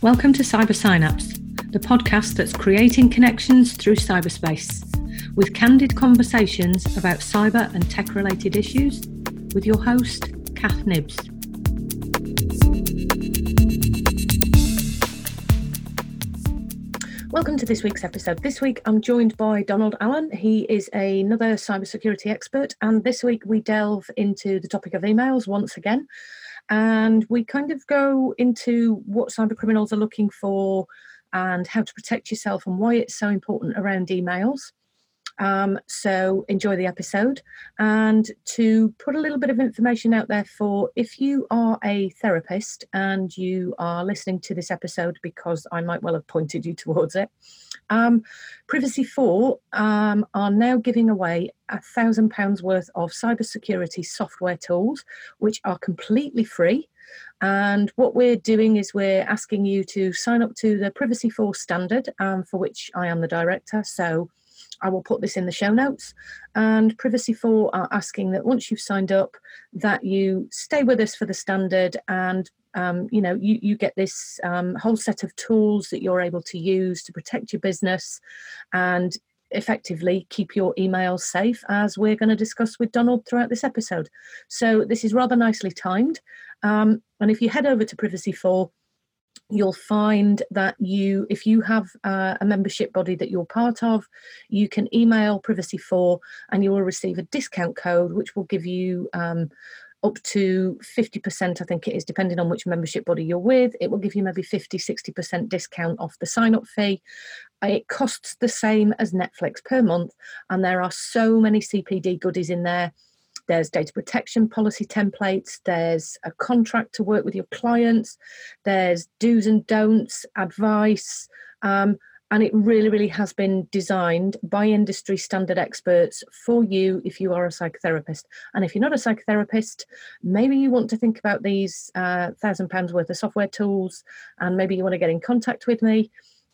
Welcome to Cyber Synapse, the podcast that's creating connections through cyberspace, with candid conversations about cyber and tech related issues, with your host, Kath Nibbs. Welcome to this week's episode. This week I'm joined by Donald Allen. He is another cybersecurity expert, and this week we delve into the topic of emails once again and we kind of go into what cyber criminals are looking for and how to protect yourself and why it's so important around emails. Um, so enjoy the episode. And to put a little bit of information out there for if you are a therapist and you are listening to this episode because I might well have pointed you towards it, um, Privacy 4 um, are now giving away a thousand pounds worth of cybersecurity software tools, which are completely free. And what we're doing is we're asking you to sign up to the Privacy 4 standard, um, for which I am the director. So I will put this in the show notes. And Privacy 4 are asking that once you've signed up, that you stay with us for the standard and um, you know you, you get this um, whole set of tools that you're able to use to protect your business and effectively keep your emails safe as we're going to discuss with donald throughout this episode so this is rather nicely timed um, and if you head over to privacy 4 you'll find that you if you have uh, a membership body that you're part of you can email privacy 4 and you will receive a discount code which will give you um, up to 50% i think it is depending on which membership body you're with. It will give you maybe 50 60% discount off the sign up fee it costs the same as netflix per month and there are so many cpd goodies in there there's data protection policy templates, there's a contract to work with your clients, there's do's and don'ts, advice. Um, and it really, really has been designed by industry standard experts for you if you are a psychotherapist. And if you're not a psychotherapist, maybe you want to think about these uh, thousand pounds worth of software tools, and maybe you want to get in contact with me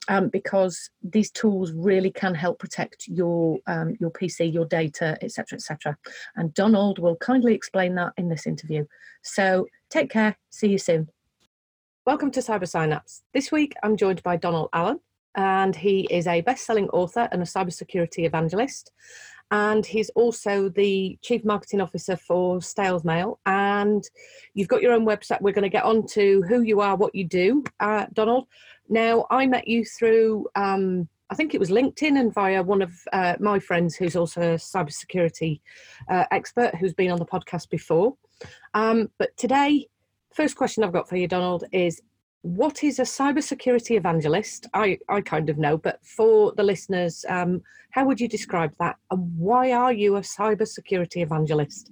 um, because these tools really can help protect your um, your PC, your data, etc., etc. And Donald will kindly explain that in this interview. So take care. See you soon. Welcome to Cyber Synapse. This week I'm joined by Donald Allen, and he is a best-selling author and a cybersecurity evangelist. And he's also the chief marketing officer for StealthMail. And you've got your own website. We're going to get on to who you are, what you do, uh, Donald. Now, I met you through, um, I think it was LinkedIn and via one of uh, my friends who's also a cybersecurity uh, expert who's been on the podcast before. Um, but today, first question I've got for you, Donald, is what is a cybersecurity evangelist? I, I kind of know, but for the listeners, um, how would you describe that? And why are you a cybersecurity evangelist?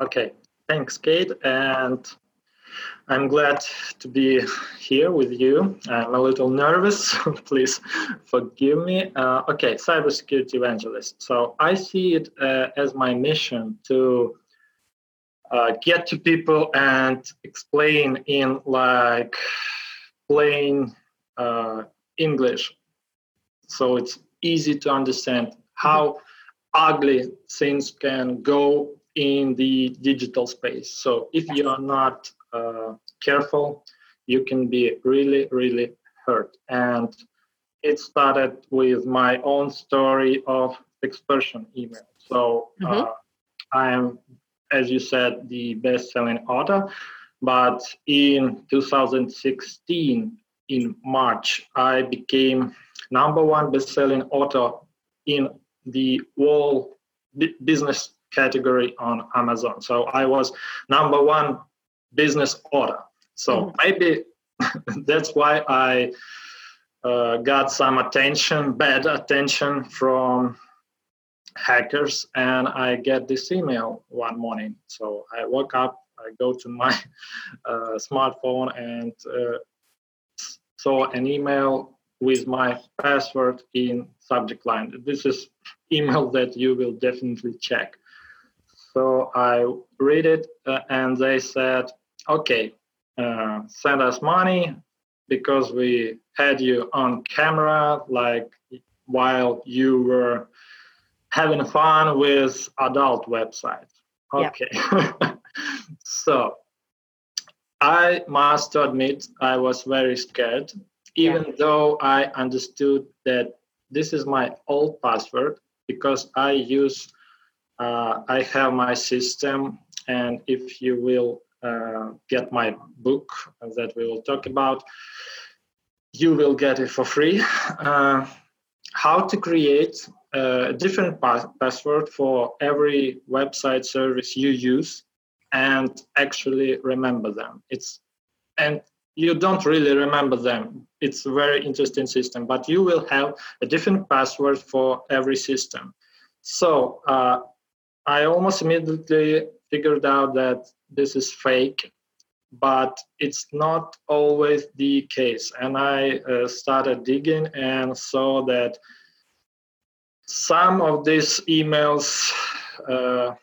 Okay, thanks, Kate. And I'm glad to be here with you. I'm a little nervous, so please forgive me. Uh, okay, cybersecurity evangelist. So I see it uh, as my mission to uh, get to people and explain in like plain uh, English, so it's easy to understand how ugly things can go in the digital space. So if you are not uh, careful, you can be really, really hurt. And it started with my own story of extortion email. So mm-hmm. uh, I am, as you said, the best-selling author. But in 2016, in March, I became number one best-selling author in the whole business category on Amazon. So I was number one business order. So mm. maybe that's why I uh, got some attention, bad attention from hackers, and I get this email one morning. So I woke up, I go to my uh, smartphone and uh, saw an email with my password in subject line. This is email that you will definitely check. So I read it, uh, and they said, okay, uh, send us money because we had you on camera, like while you were having fun with adult websites. Okay. so I must admit, I was very scared, even yeah. though I understood that this is my old password because I use, uh, I have my system, and if you will uh, get my book that we will talk about, you will get it for free. Uh, how to create a different pa- password for every website service you use and actually remember them. It's and you don't really remember them. It's a very interesting system, but you will have a different password for every system. So uh, I almost immediately figured out that this is fake, but it's not always the case. And I uh, started digging and saw that some of these emails uh,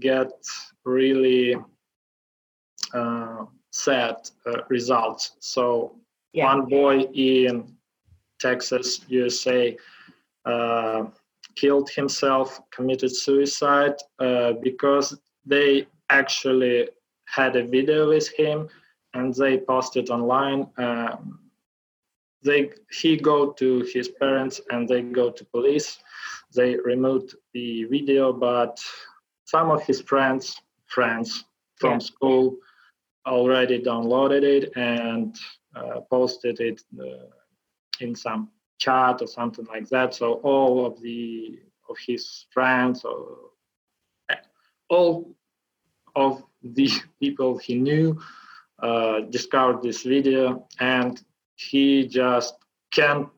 get really uh, sad uh, results. So yeah. one boy in Texas, USA, uh, killed himself, committed suicide uh, because they actually had a video with him and they posted online. Um, they he go to his parents and they go to police. They removed the video, but some of his friends friends from yeah. school already downloaded it and uh, posted it uh, in some chat or something like that. So all of the of his friends or all of the people he knew uh, discovered this video and he just can't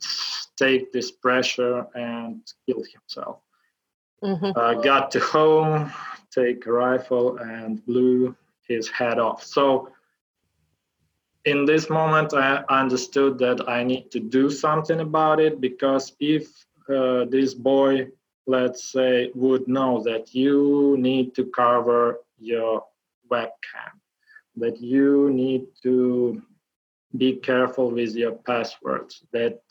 take this pressure and killed himself. Mm-hmm. Uh, got to home, take a rifle and blew his head off. So in this moment, I understood that I need to do something about it because if uh, this boy, let's say, would know that you need to cover your webcam, that you need to be careful with your passwords, that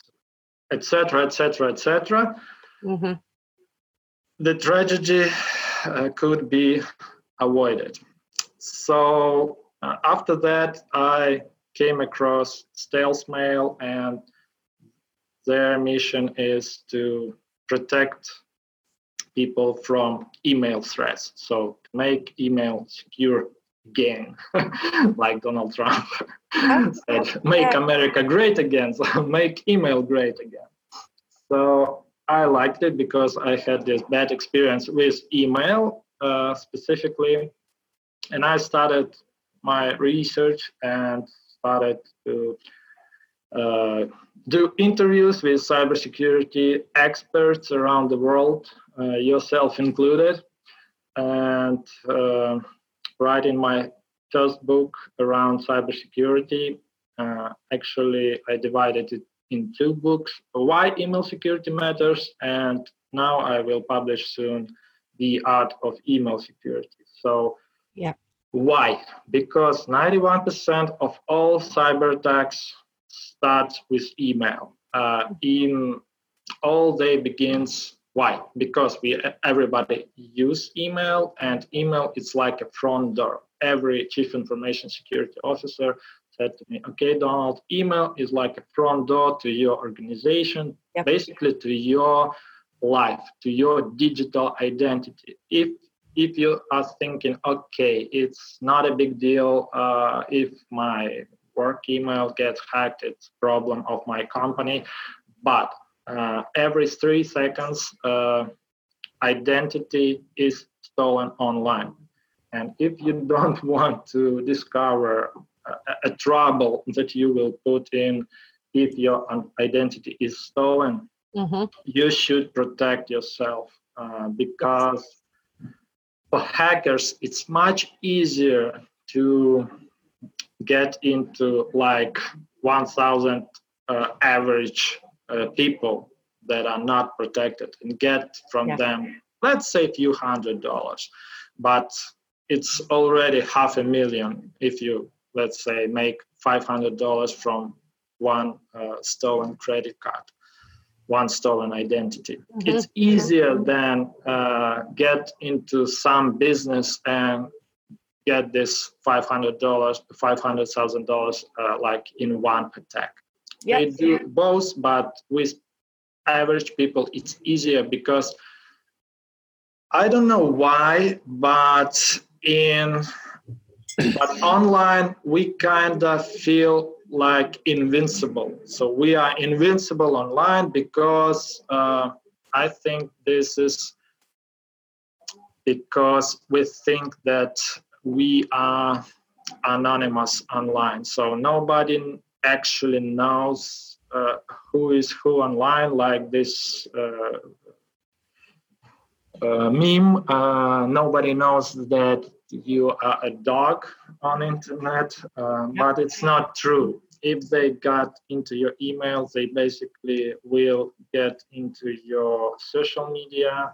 etc., etc., etc. The tragedy uh, could be avoided. So uh, after that, I came across StealthMail, and their mission is to protect people from email threats. So make email secure again, like Donald Trump. Said, make America great again, so make email great again. So I liked it because I had this bad experience with email uh, specifically, and I started my research and started to uh, do interviews with cybersecurity experts around the world, uh, yourself included, and uh, writing my first book around cybersecurity. Uh, actually, I divided it in two books why email security matters and now i will publish soon the art of email security. So yeah. why? Because 91% of all cyber attacks start with email. Uh, in all day begins why because we everybody use email and email is like a front door every chief information security officer said to me, okay, Donald, email is like a front door to your organization, yep. basically to your life, to your digital identity. If if you are thinking, okay, it's not a big deal uh, if my work email gets hacked, it's problem of my company, but uh, every three seconds, uh, identity is stolen online. And if you don't want to discover a, trouble that you will put in if your identity is stolen, mm-hmm. you should protect yourself uh, because for hackers, it's much easier to get into like 1,000 uh, average uh, people that are not protected and get from yeah. them, let's say, a few hundred dollars. But it's already half a million if you let's say make $500 from one uh, stolen credit card one stolen identity mm-hmm. it's easier than uh, get into some business and get this five hundred dollars, five hundred thousand uh, dollars, like in one attack. Yes. They do both, but with average people, it's easier because I don't know why, but in but online we kind of feel like invincible. So we are invincible online because uh, I think this is because we think that we are anonymous online. So nobody actually knows uh, who is who online, like this uh, uh, meme. Uh, nobody knows that you are a dog on internet, uh, but it's not true. If they got into your email, they basically will get into your social media,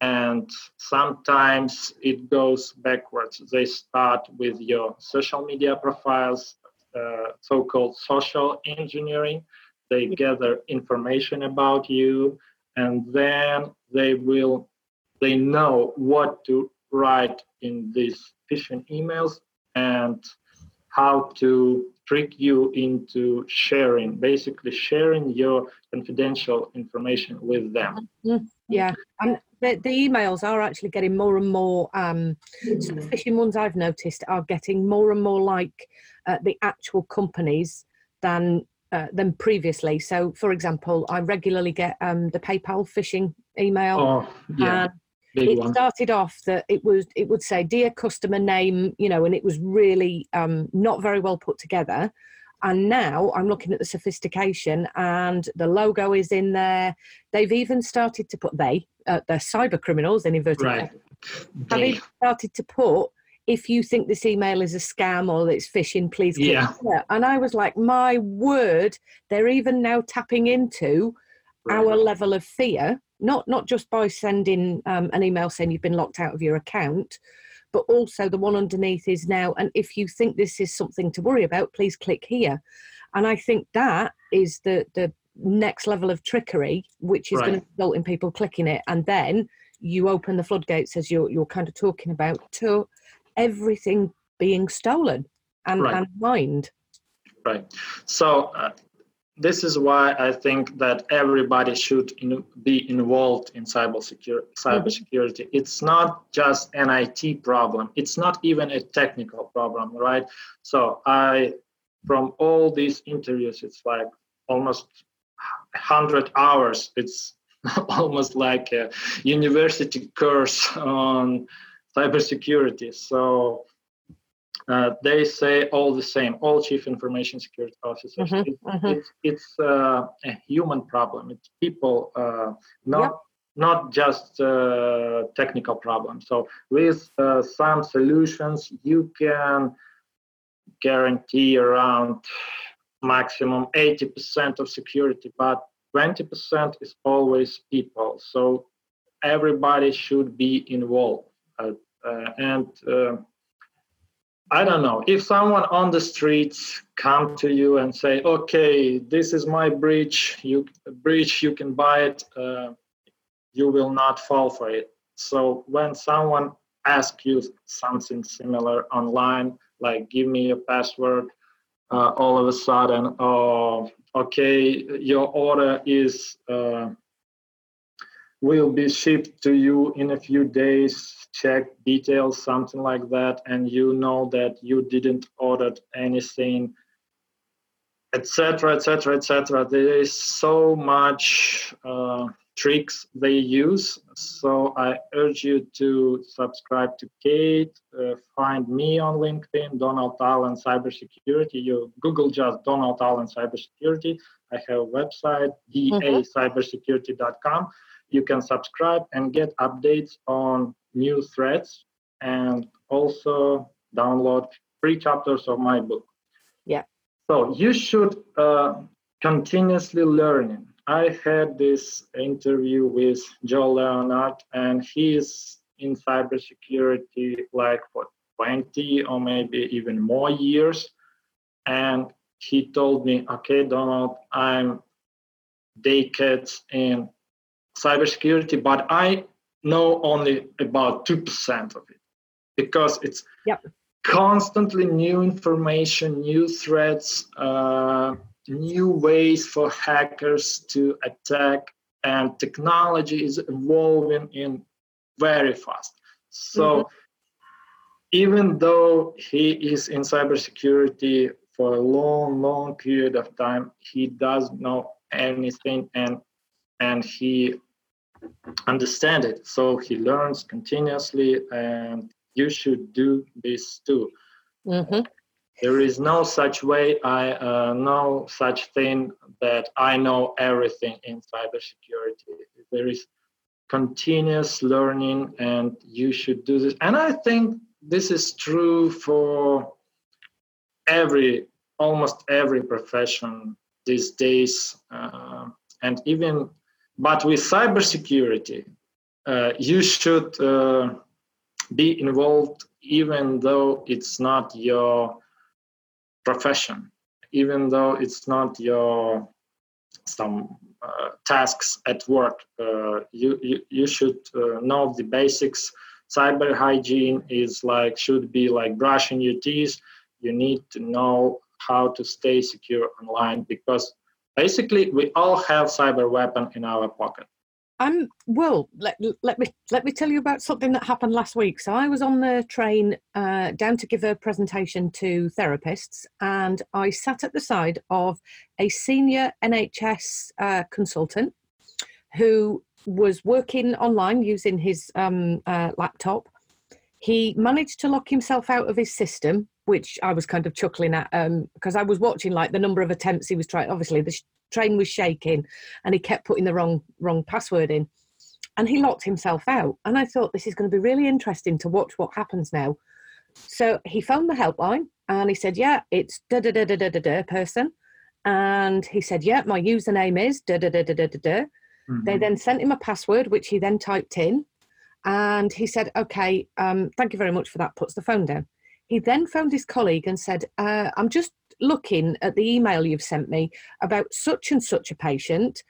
and sometimes it goes backwards. They start with your social media profiles, so-called social engineering. They gather information about you, and then they will they know what to write in these phishing emails and how to trick you into sharing, basically sharing your confidential information with them. Mm-hmm. Yeah, and the, the emails are actually getting more and more. Um, so the phishing ones I've noticed are getting more and more like uh, the actual companies than uh, than previously. So, for example, I regularly get um, the PayPal phishing email. Oh, yeah. Big it one. started off that it was it would say dear customer name you know and it was really um, not very well put together and now i'm looking at the sophistication and the logo is in there they've even started to put they uh, they're cyber criminals in inverted right. have even started to put if you think this email is a scam or it's phishing please click yeah. And i was like my word they're even now tapping into right. our level of fear not not just by sending um, an email saying you've been locked out of your account but also the one underneath is now and if you think this is something to worry about please click here and i think that is the the next level of trickery which is right. going to result in people clicking it and then you open the floodgates as you're you're kind of talking about to everything being stolen and, right. and mined right so uh, this is why I think that everybody should in, be involved in cyber security. Cybersecurity. Mm-hmm. It's not just an IT problem. It's not even a technical problem, right? So I, from all these interviews, it's like almost hundred hours. It's almost like a university course on cybersecurity. So uh, they say all the same, all chief information security officers. Mm-hmm, it, mm-hmm. It's, it's uh, a human problem. It's people, uh, not not just uh, technical problem. So with uh, some solutions, you can guarantee around maximum 80% of security, but 20% is always people. So everybody should be involved. Uh, and I don't know if someone on the streets come to you and say, "Okay, this is my breach. You breach. You can buy it. Uh, you will not fall for it." So when someone asks you something similar online, like "Give me your password," uh, all of a sudden, "Oh, okay, your order is." Uh, will be shipped to you in a few days. Check details something like that and you know that you didn't order anything etc etc etc there is so much uh, tricks they use so i urge you to subscribe to kate uh, find me on linkedin donald allen cybersecurity. You google just donald allen cybersecurity. I have a website dacybersecurity.com you can subscribe and get updates on new threads and also download free chapters of my book. Yeah. So you should uh, continuously learning. I had this interview with Joe Leonard, and he's in cybersecurity like for 20 or maybe even more years. And he told me, okay, Donald, I'm decades in cybersecurity, but I know only about 2% of it. because it's yep. constantly new information, new threats, uh, new ways for hackers to attack, and technology is evolving in very fast. So. Mm-hmm even though he is in cybersecurity for a long, long period of time, he does know anything and and he understand it. So he learns continuously, and you should do this too. Mm-hmm. There is no such way. I uh, know such thing that I know everything in cybersecurity. There is continuous learning, and you should do this. And I think this is true for every almost every profession these days uh, and even but with cybersecurity uh, you should uh, be involved even though it's not your profession even though it's not your some uh, tasks at work. Uh, you, you, you should uh, know the basics. Cyber hygiene is like should be like brushing your teeth. You need to know how to stay secure online because basically we all have cyber weapon in our pocket um well let, let me let me tell you about something that happened last week so i was on the train uh, down to give a presentation to therapists and i sat at the side of a senior nhs uh, consultant who was working online using his um, uh, laptop. He managed to lock himself out of his system, which I was kind of chuckling at because um, I was watching like the number of attempts he was trying. Obviously, the sh- train was shaking, and he kept putting the wrong wrong password in, and he locked himself out. And I thought this is going to be really interesting to watch what happens now. So he phoned the helpline and he said, "Yeah, it's da da da da da da person," and he said, "Yeah, my username is da da da da da da." Mm-hmm. They then sent him a password, which he then typed in. And he said, okay, um, thank you very much for that, puts the phone down. He then phoned his colleague and said, uh, I'm just looking at the email you've sent me about such and such a patient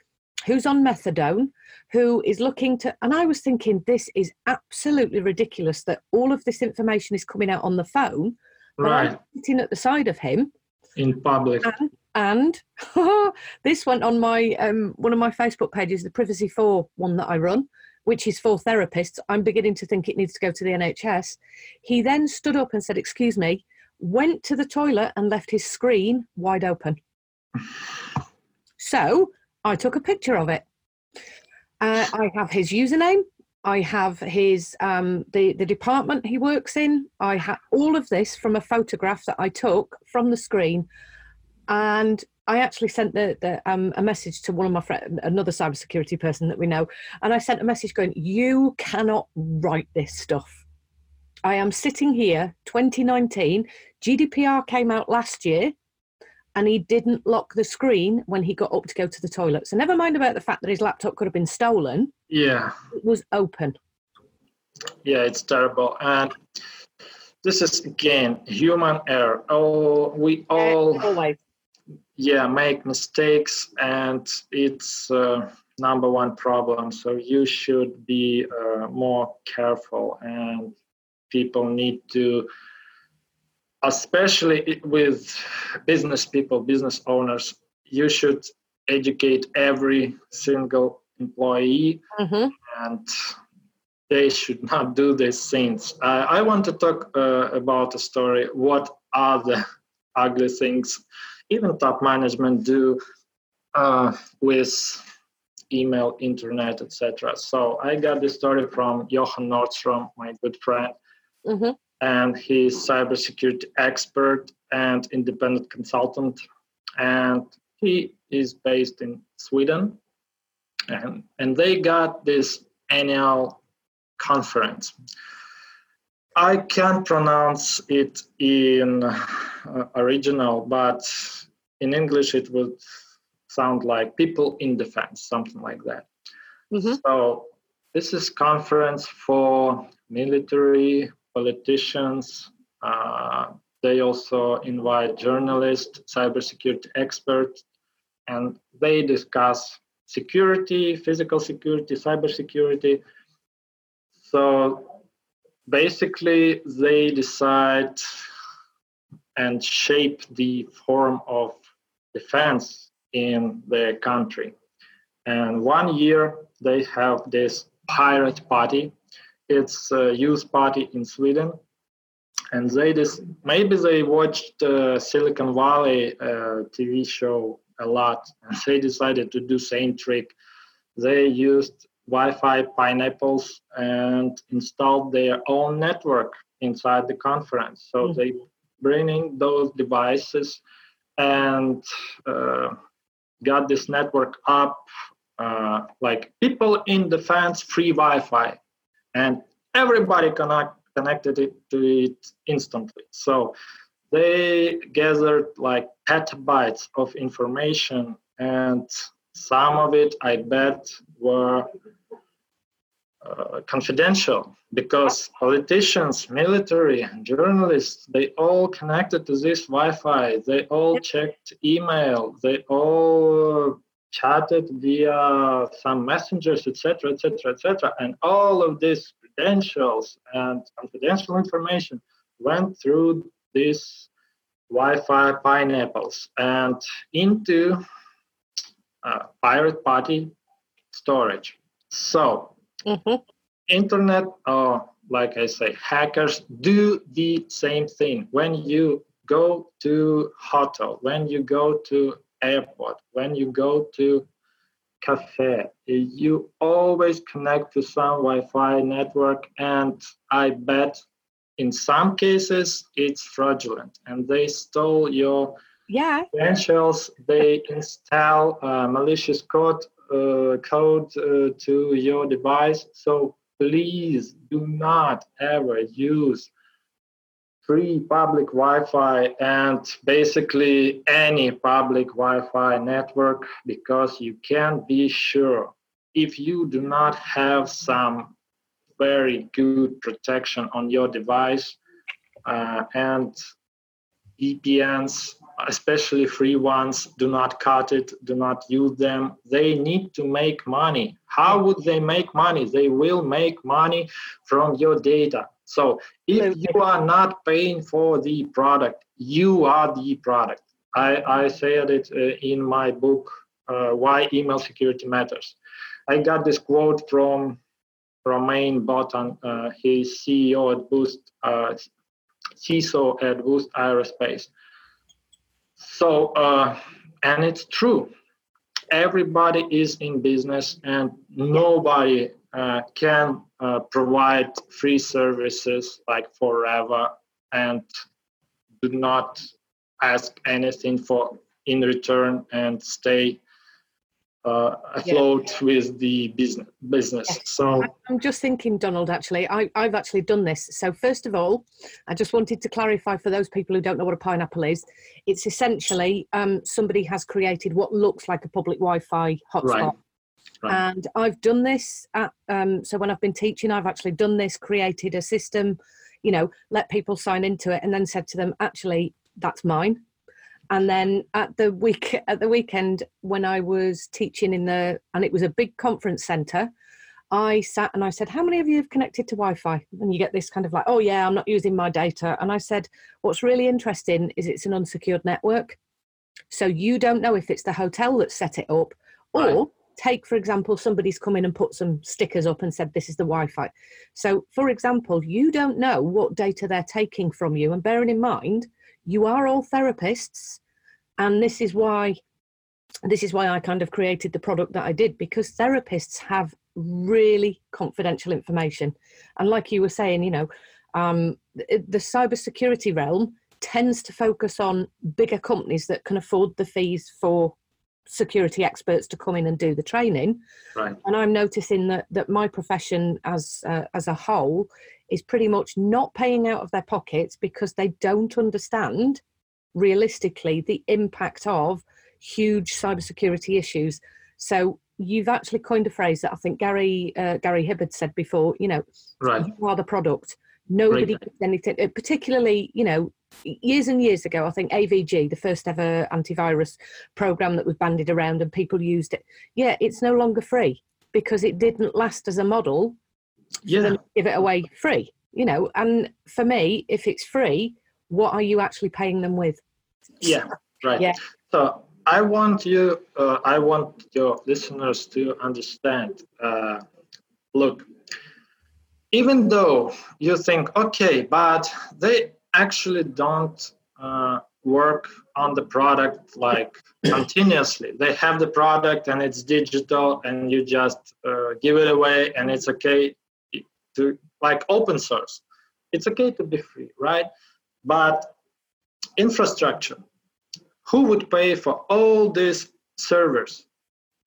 who's on methadone, who is looking to. And I was thinking, this is absolutely ridiculous that all of this information is coming out on the phone. Right. sitting at the side of him. In public. And and this went on my um, one of my Facebook pages, the Privacy for one that I run, which is for therapists. I'm beginning to think it needs to go to the NHS. He then stood up and said, "Excuse me," went to the toilet and left his screen wide open. So I took a picture of it. Uh, I have his username. I have his um, the the department he works in. I have all of this from a photograph that I took from the screen and I actually sent the, the um, a message to one of my friends, another cybersecurity person that we know, and I sent a message going, "You cannot write this stuff. I am sitting here, 2019. GDPR came out last year, and he didn't lock the screen when he got up to go to the toilet. So never mind about the fact that his laptop could have been stolen. Yeah, it was open. Yeah, it's terrible, and this is again human error. Oh, we all always yeah make mistakes and it's uh, number one problem. So you should be uh, more careful and people need to especially with business people business owners you should educate every single employee mm-hmm. and they should not do these things. Uh, i want to talk uh, about a story. What are the ugly things even top management do uh, with email, internet, etc. So I got this story from Johan Nordstrom, my good friend, mm-hmm. and he's cybersecurity expert and independent consultant, and he is based in Sweden, and and they got this annual conference I can't pronounce it in original, but in English it would sound like people in defense, something like that. Mm-hmm. So this is conference for military politicians. Uh, they also invite journalists, cybersecurity experts, and they discuss security, physical security, cybersecurity. So basically they decide and shape the form of defense in their country. And one year they have this pirate party. It's a youth party in Sweden. And they just maybe they watched uh, Silicon Valley uh, TV show a lot, and they decided to do same trick. They used Wi-Fi pineapples and installed their own network inside the conference. So mm-hmm. they bringing those devices and uh, got this network up uh, like people in the fans free wi-fi and everybody connect, connected it to it instantly. So they gathered like petabytes of information and some of it i bet were uh, confidential because politicians, military, and journalists, they all connected to this Wi-Fi. They all checked email. They all chatted via some messengers, etc., etc., etc. And all of these credentials and confidential information went through these Wi-Fi pineapples and into uh, pirate party storage. So Mm-hmm. Internet, like I say, hackers do the same thing. When you go to hotel, when you go to airport, when you go to cafe, you always connect to some Wi-Fi network, and I bet in some cases it's fraudulent, and they stole your yeah credentials. They install uh, malicious code uh, code uh, to your device. So please do not ever use free public Wi-Fi and basically any public Wi-Fi network because you can't be sure if you do not have some very good protection on your device uh, and VPNs especially free ones, do not cut it, do not use them. They need to make money. How would they make money? They will make money from your data. So if you are not paying for the product, you are the product. I, I said it uh, in my book, uh, Why Email Security Matters. I got this quote from Romain Bottan, uh, he's CEO at Boost, uh, CISO at Boost Aerospace. So, uh, and it's true. Everybody is in business, and nobody uh, can uh, provide free services like forever and do not ask anything for in return and stay uh, afloat yeah. with the business. Business. Yes. So I'm just thinking, Donald. Actually, I, I've actually done this. So first of all, I just wanted to clarify for those people who don't know what a pineapple is. It's essentially um, somebody has created what looks like a public Wi-Fi hotspot. Right. Right. And I've done this. At, um, so when I've been teaching, I've actually done this. Created a system, you know, let people sign into it, and then said to them, actually, that's mine and then at the week at the weekend when i was teaching in the and it was a big conference center i sat and i said how many of you have connected to wi-fi? And you get this kind of like oh yeah i'm not using my data. And i said what's really interesting is it's an unsecured network. So you don't know if it's the hotel that set it up or right. take for example somebody's come in and put some stickers up and said this is the wi-fi so for example you don't know what data they're taking from you. And bearing in mind you are all therapists and this is why this is why I kind of created the product that I did because therapists have really confidential information. And like you were saying, you know, um, the, the cybersecurity realm tends to focus on bigger companies that can afford the fees for security experts to come in and do the training. Right. And I'm noticing that that my profession as uh, as a whole is pretty much not paying out of their pockets because they don't understand realistically the impact of huge cybersecurity issues. So you've actually coined a phrase that I think Gary uh, Gary Hibbard said before. You know, right. you are the product. Nobody right. gets anything. Uh, particularly, you know, years and years ago, I think AVG, the first ever antivirus program that was bandied around and people used it. Yeah, it's no longer free because it didn't last as a model. Yeah, give it away free you know, and for me, if it's free, what are you actually paying them with? Yeah, right. Yeah. So I want you, uh, I want your listeners to understand. Uh, look, even though you think, okay, but they actually don't uh, work on the product like continuously. They have the product and it's digital, and you just uh, give it away, and it's okay to like open source. It's okay to be free, right? But infrastructure, who would pay for all these servers?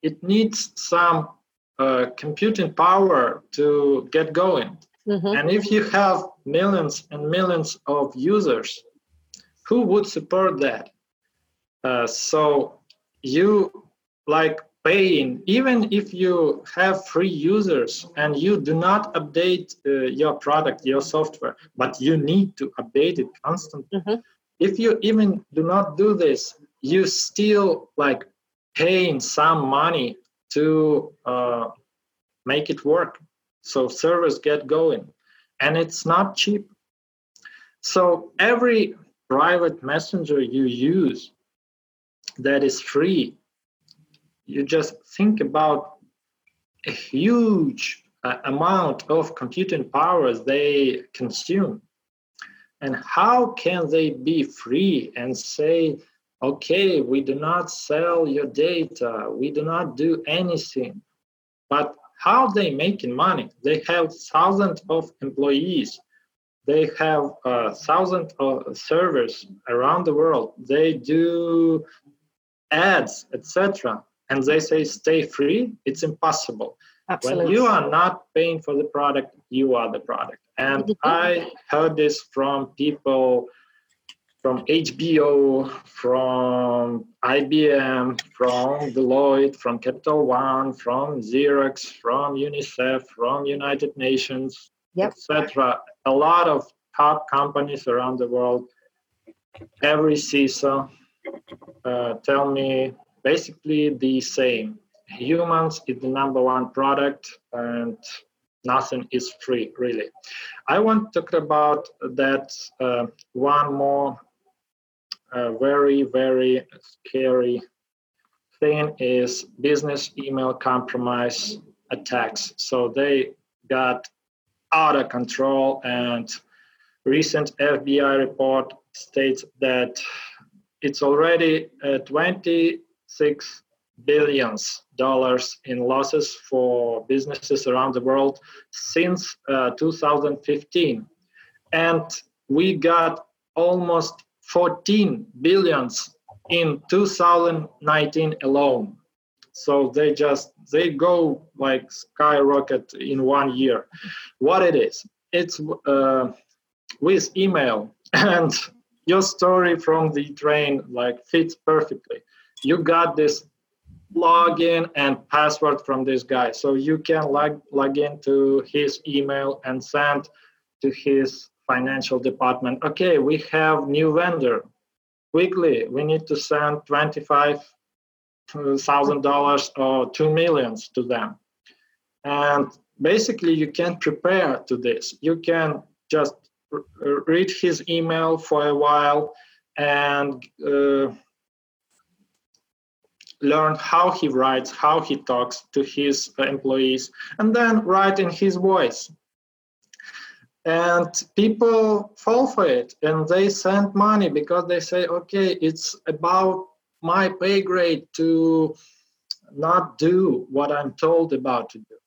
It needs some uh, computing power to get going. Mm-hmm. And if you have millions and millions of users, who would support that? Uh, so you like paying, even if you have free users and you do not update uh, your product, your software, but you need to update it constantly. Mm-hmm. If you even do not do this, you still like paying some money to uh, make it work. So servers get going, and it's not cheap. So every private messenger you use that is free, you just think about a huge uh, amount of computing powers they consume. And how can they be free and say, okay, we do not sell your data, we do not do anything. But how they making money? They have thousands of employees. They have uh, thousands of servers around the world. They do ads, etc. And they say stay free. It's impossible. Absolutely. When you are not paying for the product, you are the product. And. I heard this from people from HBO, from IBM, from Deloitte, from Capital One, from Xerox, from UNICEF, from United Nations, yep. etc. A lot of top companies around the world. Every CISO uh, tell me basically the same. Humans is the number one product, and nothing is free really i want to talk about that uh, one more a very, very scary thing is business email compromise attacks. So they got out of control, and recent FBI report states that it's already uh, 26 billions dollars in losses for businesses around the world since uh, 2015 and we got almost 14 billions in 2019 alone. So they just they go like skyrocket in one year. What it is it's uh, with email and your story from the train like fits perfectly. You got this login and password from this guy. So you can log, log into his email and send to his financial department okay we have new vendor. Quickly we need to send 25 thousand dollars or two millions to them. And basically you can prepare to this. You can just read his email for a while and uh, learn how he writes how he talks to his employees and then write in his voice and people fall for it and they send money because they say okay it's about my pay grade to not do what i'm told about to do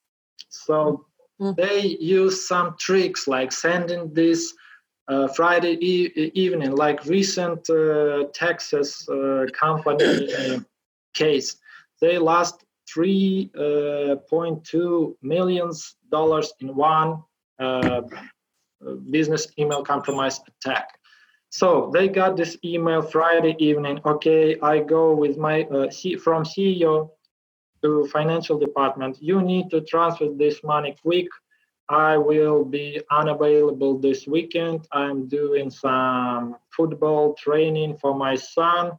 so mm-hmm. they use some tricks like sending this uh, friday e- evening like recent uh, texas uh, company uh, case they lost 3.2 uh, millions dollars in one uh, business email compromise attack. So they got this email Friday evening. Okay, I go with my uh, C- from CEO to financial department. You need to transfer this money quick. I will be unavailable this weekend. I'm doing some football training for my son,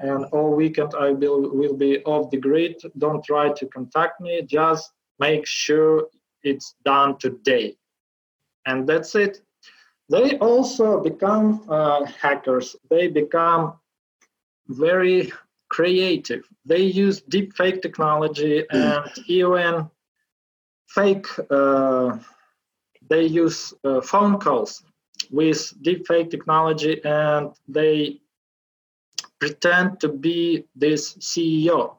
and all weekend I will will be off the grid. Don't try to contact me. Just make sure it's done today and that's it. They also become uh, hackers. They become very creative. They use deep fake technology and even fake. Uh, they use uh, phone calls with deep fake technology, and they pretend to be this CEO.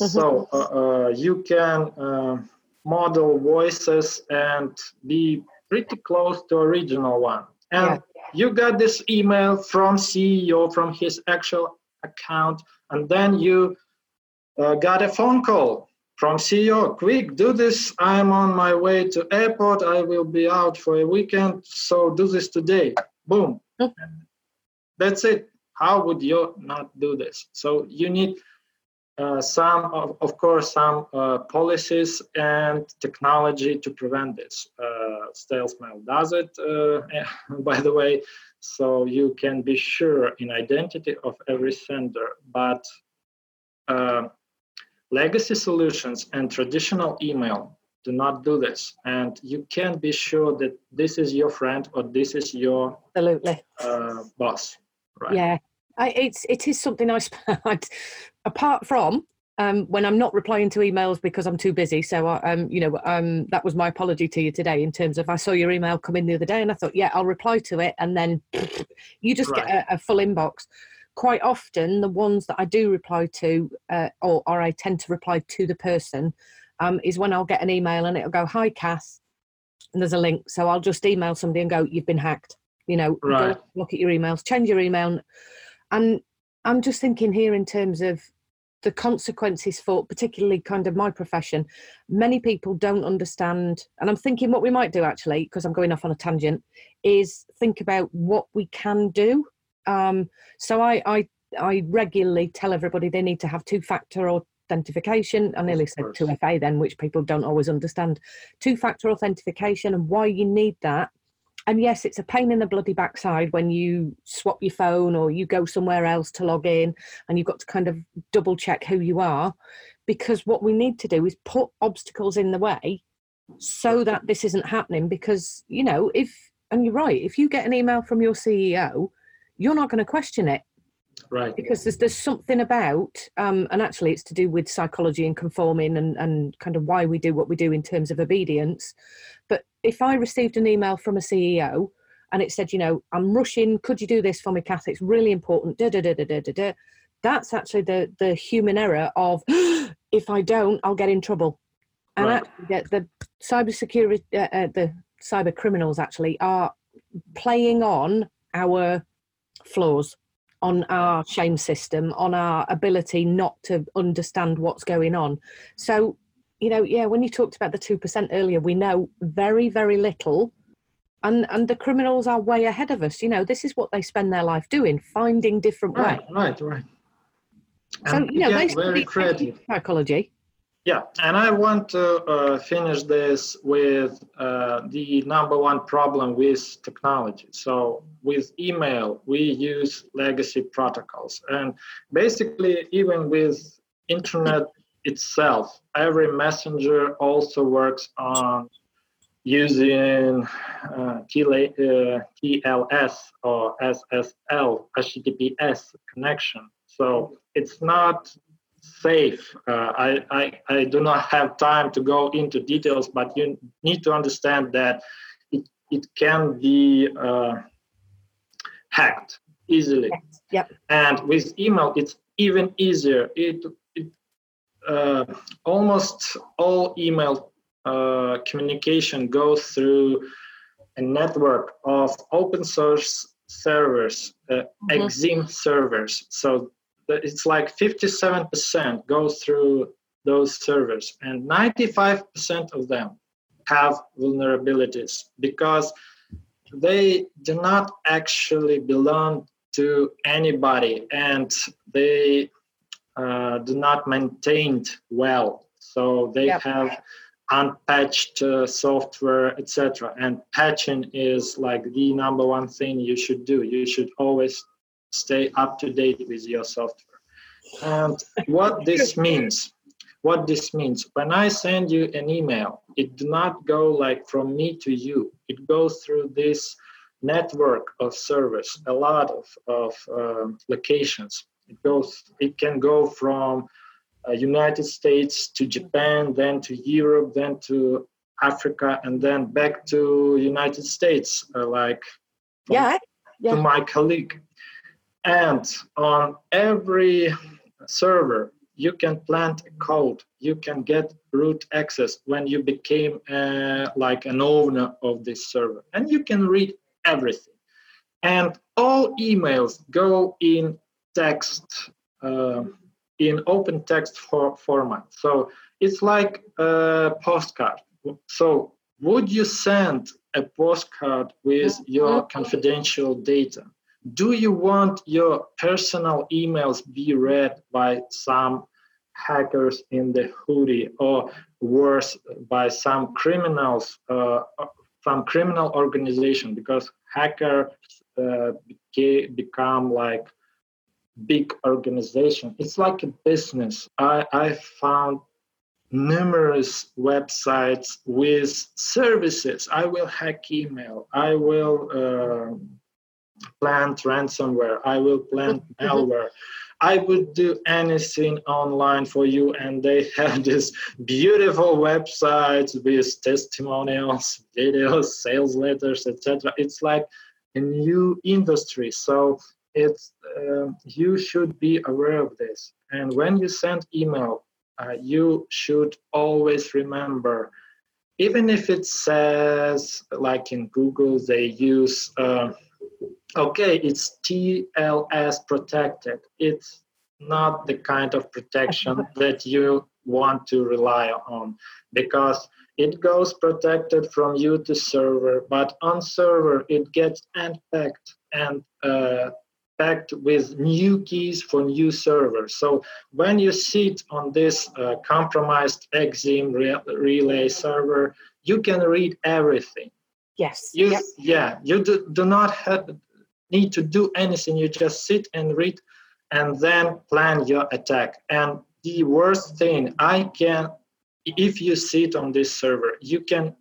Mm-hmm. So uh, uh, you can uh, model voices and be pretty close to original one. And yeah. you got this email from CEO from his actual account, and then you uh, got a phone call from CEO. Quick, do this. I'm on my way to airport. I will be out for a weekend, so do this today. Boom. That's it. How would you not do this? So you need some, of, of, course, some uh, policies and technology to prevent this. Uh, StealthMail does it, uh, by the way, so you can be sure in identity of every sender. But uh, legacy solutions and traditional email do not do this, and you can be sure that this is your friend or this is your absolutely uh, boss. Right? Yeah, I, it's it is something I apart from um, when I'm not replying to emails because I'm too busy. So, I, um, you know, um, that was my apology to you today in terms of I saw your email come in the other day and I thought, yeah, I'll reply to it. And then you just right. get a, a, full inbox. Quite often, the ones that I do reply to, uh, or, or I tend to reply to the person, um, is when I'll get an email and it'll go, Hi, Cass. And there's a link. So I'll just email somebody and go, You've been hacked. You know, right. look at your emails, change your email. And I'm just thinking here in terms of the consequences for particularly kind of my profession. Many people don't understand and i'm thinking what we might do actually because i'm going off on a tangent is think about what we can do. Um, so I, I i regularly tell everybody they need to have two factor authentication i nearly said 2fa then which people don't always understand. Two factor authentication and why you need that and yes, it's a pain in the bloody backside when you swap your phone or you go somewhere else to log in and you've got to kind of double check who you are. Because what we need to do is put obstacles in the way so that this isn't happening. Because, you know, if, and you're right, if you get an email from your CEO, you're not going to question it right because there's there's something about um, and actually it's to do with psychology and conforming and and kind of why we do what we do in terms of obedience but if i received an email from a ceo and it said you know i'm rushing could you do this for me Kath? it's really important da, da, da, da, da, da, that's actually the the human error of if i don't i'll get in trouble and right. actually the, the cyber security uh, uh, the cyber criminals actually are playing on our flaws on our shame system, on our ability not to understand what's going on. So, you know, yeah, when you talked about the 2% earlier, we know very, very little. And, and the criminals are way ahead of us. You know, this is what they spend their life doing, finding different right, ways. Right, right. Right. So, you know, basically, very creative. psychology yeah, and I want to uh, finish this with uh, the number one problem with technology. So, with email, we use legacy protocols, and basically, even with internet itself, every messenger also works on using uh, TLS uh, or SSL HTTPS connection. So it's not safe. Uh, I, I, I do not have time to go into details, but you need to understand that it, it can be uh, hacked easily. Yep. And with email, it's even easier. It, it uh, almost all email uh, communication goes through a network of open source servers, uh, mm-hmm. Exim servers. So it's like 57% goes through those servers and 95% of them have vulnerabilities because they do not actually belong to anybody and they uh, do not maintained well. So they yep. have unpatched uh, software etc and patching is like the number one thing you should do. You should always stay up to date with your software. And what this means, what this means when i send you an email it do not go like from me to you. It goes through this network of servers a lot of, of uh, locations it goes it can go from uh, united states to japan then to europe then to africa and then back to united states uh, like yeah, yeah. to my colleague. And on every server you can plant a code. You can get root access when you became uh, like an owner of this server. And you can read everything. And all emails go in text uh, in open text for, format. So it's like a postcard. So would you send a postcard with your confidential data? Do you want your personal emails be read by some hackers in the hoodie or worse by some criminals uh, some criminal organization? Because hackers uh, beca- become like big organization. It's like a business. I i found numerous websites with services. I will hack email. I will uh, plant ransomware. I will plant malware. I would do anything online for you and they have this beautiful websites with testimonials videos sales letters etc it's like a new industry. So it's uh, you should be aware of this and when you send email uh, you should always remember even if it says like in google they use uh, okay, it's TLS protected. It's not the kind of protection that you want to rely on because it goes protected from you to server, but on server it gets unpacked and uh, packed with new keys for new servers. So when you sit on this uh, compromised Exim re- relay server, you can read everything. Yes. You, yep. Yeah, you do, do not have need to do anything. You just sit and read and then plan your attack. And the worst thing I can, if you sit on this server, you can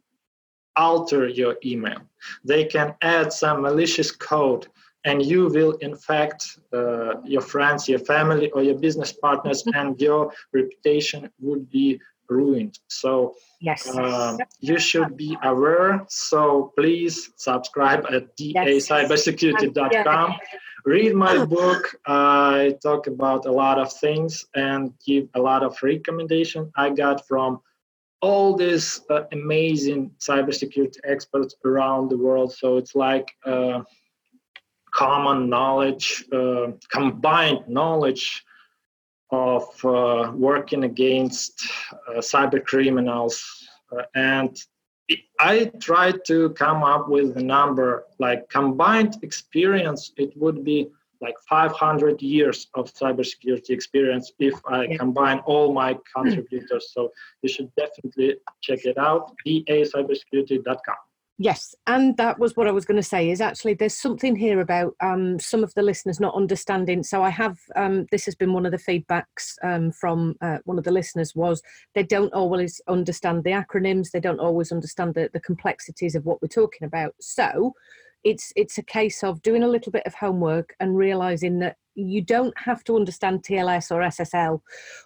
alter your email. They can add some malicious code and you will infect uh, your friends, your family, or your business partners, and your reputation would be ruined. So yes, um, you should be aware. So please subscribe at dacybersecurity.com. Read my book. I talk about a lot of things and give a lot of recommendation I got from all these uh, amazing cybersecurity experts around the world. So it's like uh, common knowledge, uh, combined knowledge of uh, working against uh, cyber criminals uh, and i tried to come up with a number like combined experience it would be like 500 years of cybersecurity experience if i combine all my contributors. So you should definitely check it out dacybersecurity.com Yes, and that was what I was going to say. Is actually there's something here about um, some of the listeners not understanding. So I have um, this has been one of the feedbacks um, from uh, one of the listeners was they don't always understand the acronyms. They don't always understand the, the complexities of what we're talking about. So it's it's a case of doing a little bit of homework and realizing that you don't have to understand TLS or SSL.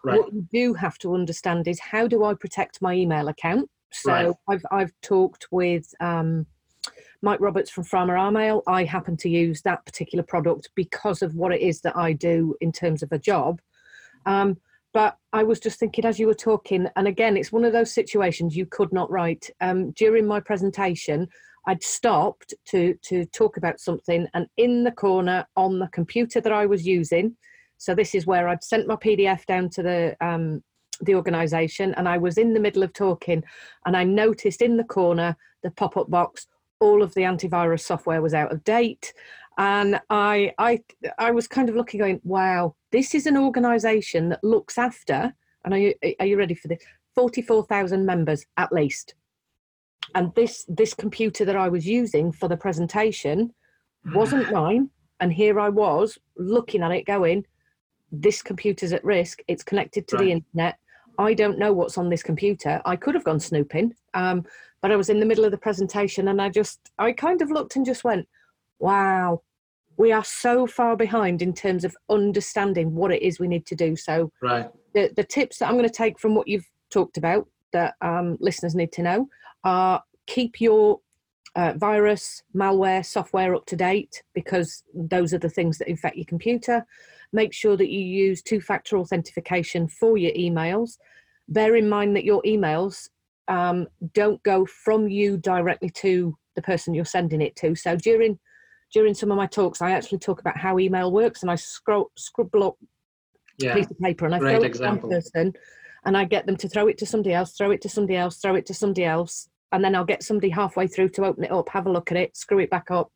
Right. What you do have to understand is how do I protect my email account so right. I've I've talked with um, Mike Roberts from Frama I happen to use that particular product because of what it is that I do in terms of a job. Um, but I was just thinking as you were talking, and again, it's one of those situations you could not write. Um, during my presentation, I'd stopped to to talk about something, and in the corner on the computer that I was using, so this is where I'd sent my PDF down to the um, the organisation and I was in the middle of talking and I noticed in the corner the pop up box all of the antivirus software was out of date. And I I I was kind of looking going wow this is an organisation that looks after and are you are you ready for this? 44,000 members at least. And this this computer that I was using for the presentation wasn't mine and here I was looking at it going this computer's at risk. It's connected to right. the internet I don't know what's on this computer. I could have gone snooping, um, but I was in the middle of the presentation and I just, I kind of looked and just went, wow, we are so far behind in terms of understanding what it is we need to do. So, right. the, the tips that I'm going to take from what you've talked about that um, listeners need to know are keep your uh, virus, malware, software up to date because those are the things that infect your computer. Make sure that you use two factor authentication for your emails. Bear in mind that your emails um, don't go from you directly to the person you're sending it to. So during during some of my talks, I actually talk about how email works, and I scroll, scribble up yeah. a piece of paper and I throw it to one person, and I get them to throw it to somebody else, throw it to somebody else, throw it to somebody else, and then I'll get somebody halfway through to open it up, have a look at it, screw it back up,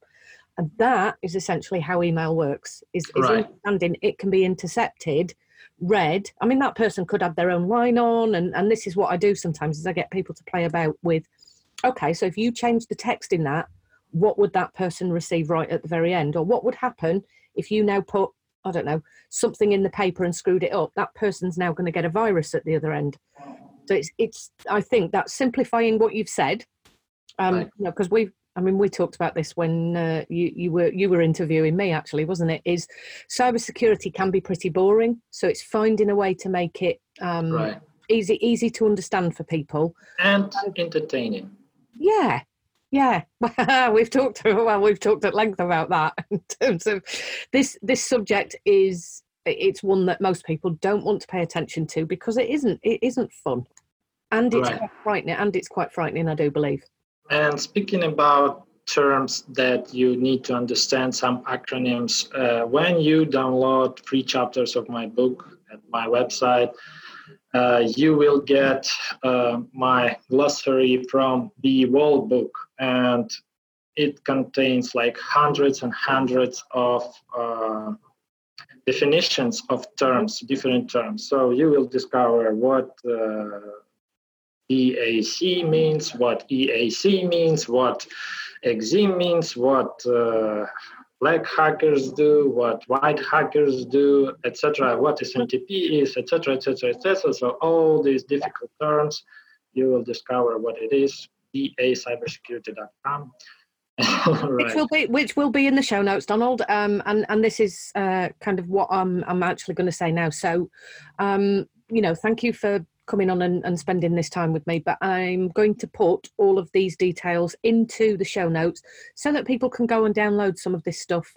and that is essentially how email works. Is, is right. understanding it can be intercepted, read. I mean, that person could have their own line on, and and this is what I do sometimes is I get people to play about with. Okay, so if you change the text in that, what would that person receive right at the very end, or what would happen if you now put I don't know something in the paper and screwed it up? That person's now going to get a virus at the other end. So it's it's I think that's simplifying what you've said. Um, right. you know, because we've I mean, we talked about this when uh, you you were you were interviewing me, actually, wasn't it? Is cybersecurity can be pretty boring, so it's finding a way to make it um, right. easy easy to understand for people and entertaining. Yeah, yeah, we've talked well. We've talked at length about that in terms of this. This subject is it's one that most people don't want to pay attention to because it isn't. It isn't fun, and it's right. quite frightening. And it's quite frightening, I do believe. And speaking about terms that you need to understand, some acronyms. Uh, when you download free chapters of my book at my website, uh, you will get uh, my glossary from the wall book, and it contains like hundreds and hundreds of uh, definitions of terms, different terms. So you will discover what uh, EAC means, what EAC means, what XZ means, what uh, black hackers do, what white hackers do, etc. What SMTP is, etc., etc., etc. So all these difficult terms, you will discover what it is. EACybersecurity.com. right. Which will be which will be in the show notes, Donald. Um, and and this is uh, kind of what I'm I'm actually going to say now. So, um, you know, thank you for coming on and, and spending this time with me, but I'm going to put all of these details into the show notes so that people can go and download some of this stuff.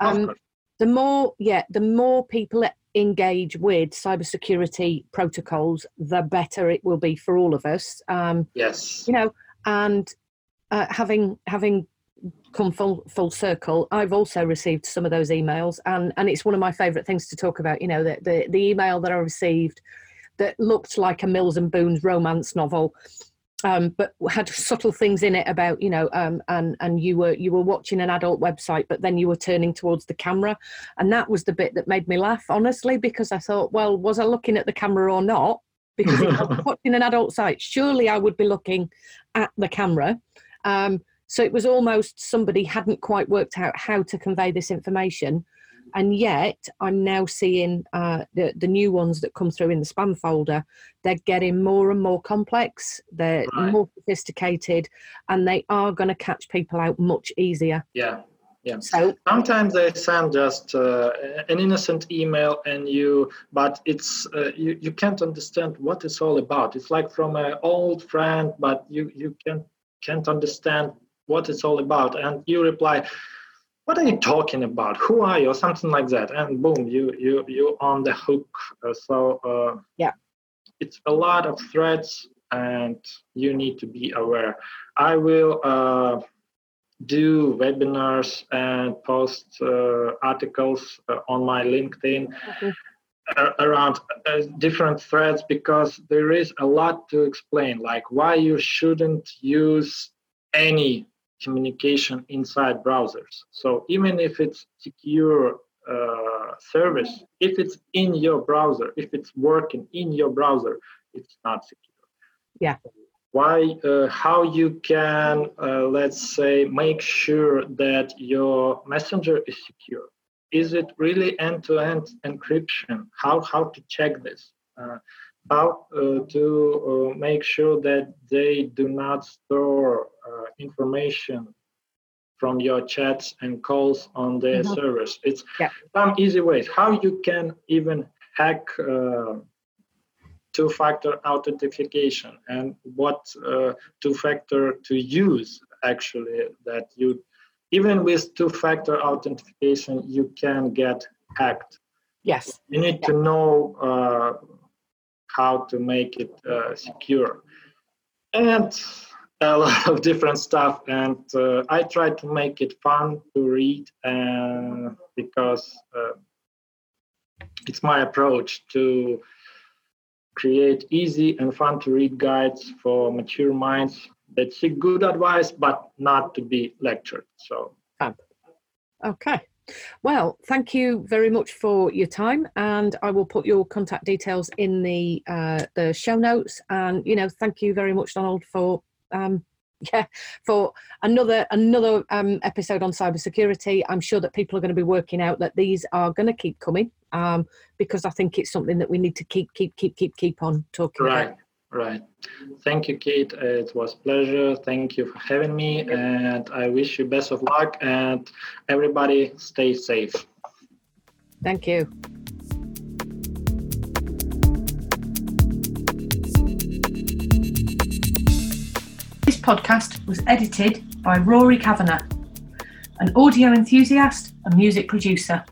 Um, the more, yeah, the more people engage with cybersecurity protocols, the better it will be for all of us. Um, yes, you know, and uh, having having come full full circle i've also received some of those emails and and it's one of my favorite things to talk about you know the the, the email that i received that looked like a Mills and Boons romance novel. Um, but had subtle things in it about you know um, and and you were you were watching an adult website but then you were turning towards the camera. And that was the bit that made me laugh honestly because i thought well was i looking at the camera or not? Because if i was watching an adult site surely i would be looking at the camera. Um, so it was almost somebody hadn't quite worked out how to convey this information and yet i'm now seeing uh, the, the new ones that come through in the spam folder. They're getting more and more complex. They're right. more sophisticated and they are going to catch people out much easier. Yeah yeah. So sometimes they send just uh, an innocent email and you but it's uh, you, you can't understand what it's all about. It's like from an old friend but you you can't can't understand what it's all about. And you reply what are you talking about? Who are you? Or something like that. And boom you you you on the hook. Uh, so uh, yeah. it's a lot of threats and you need to be aware. I will uh, do webinars and post uh, articles uh, on my linkedin mm-hmm. around uh, different threats because there is a lot to explain. Like why you shouldn't use any communication inside browsers. So even if it's secure uh, service, if it's in your browser, if it's working in your browser, it's not secure. Yeah. Why? Uh, how you can, uh, let's say, make sure that your messenger is secure? Is it really end-to-end encryption? How how to check this? Uh, how uh, to uh, make sure that they do not store uh, information from your chats and calls on their mm-hmm. servers. It's yeah. some easy ways how you can even hack uh, two-factor authentication and what uh, two-factor to use actually that you even with two-factor authentication you can get hacked yes you need yeah. to know uh, how to make it uh, secure and a lot of different stuff and uh, i try to make it fun to read uh, because uh, it's my approach to create easy and fun to read guides for mature minds that seek good advice but not to be lectured so. Okay. Well, thank you very much for your time, and I will put your contact details in the uh, the show notes. And you know, thank you very much, Donald, for um, yeah for another another um, episode on cybersecurity. I'm sure that people are going to be working out that these are going to keep coming um, because I think it's something that we need to keep keep keep keep keep on talking right. about. Right. Right. Thank you, Kate. It was pleasure. Thank you for having me, and I wish you best of luck. And everybody, stay safe. Thank you. Podcast was edited by Rory Kavanagh, an audio enthusiast and music producer.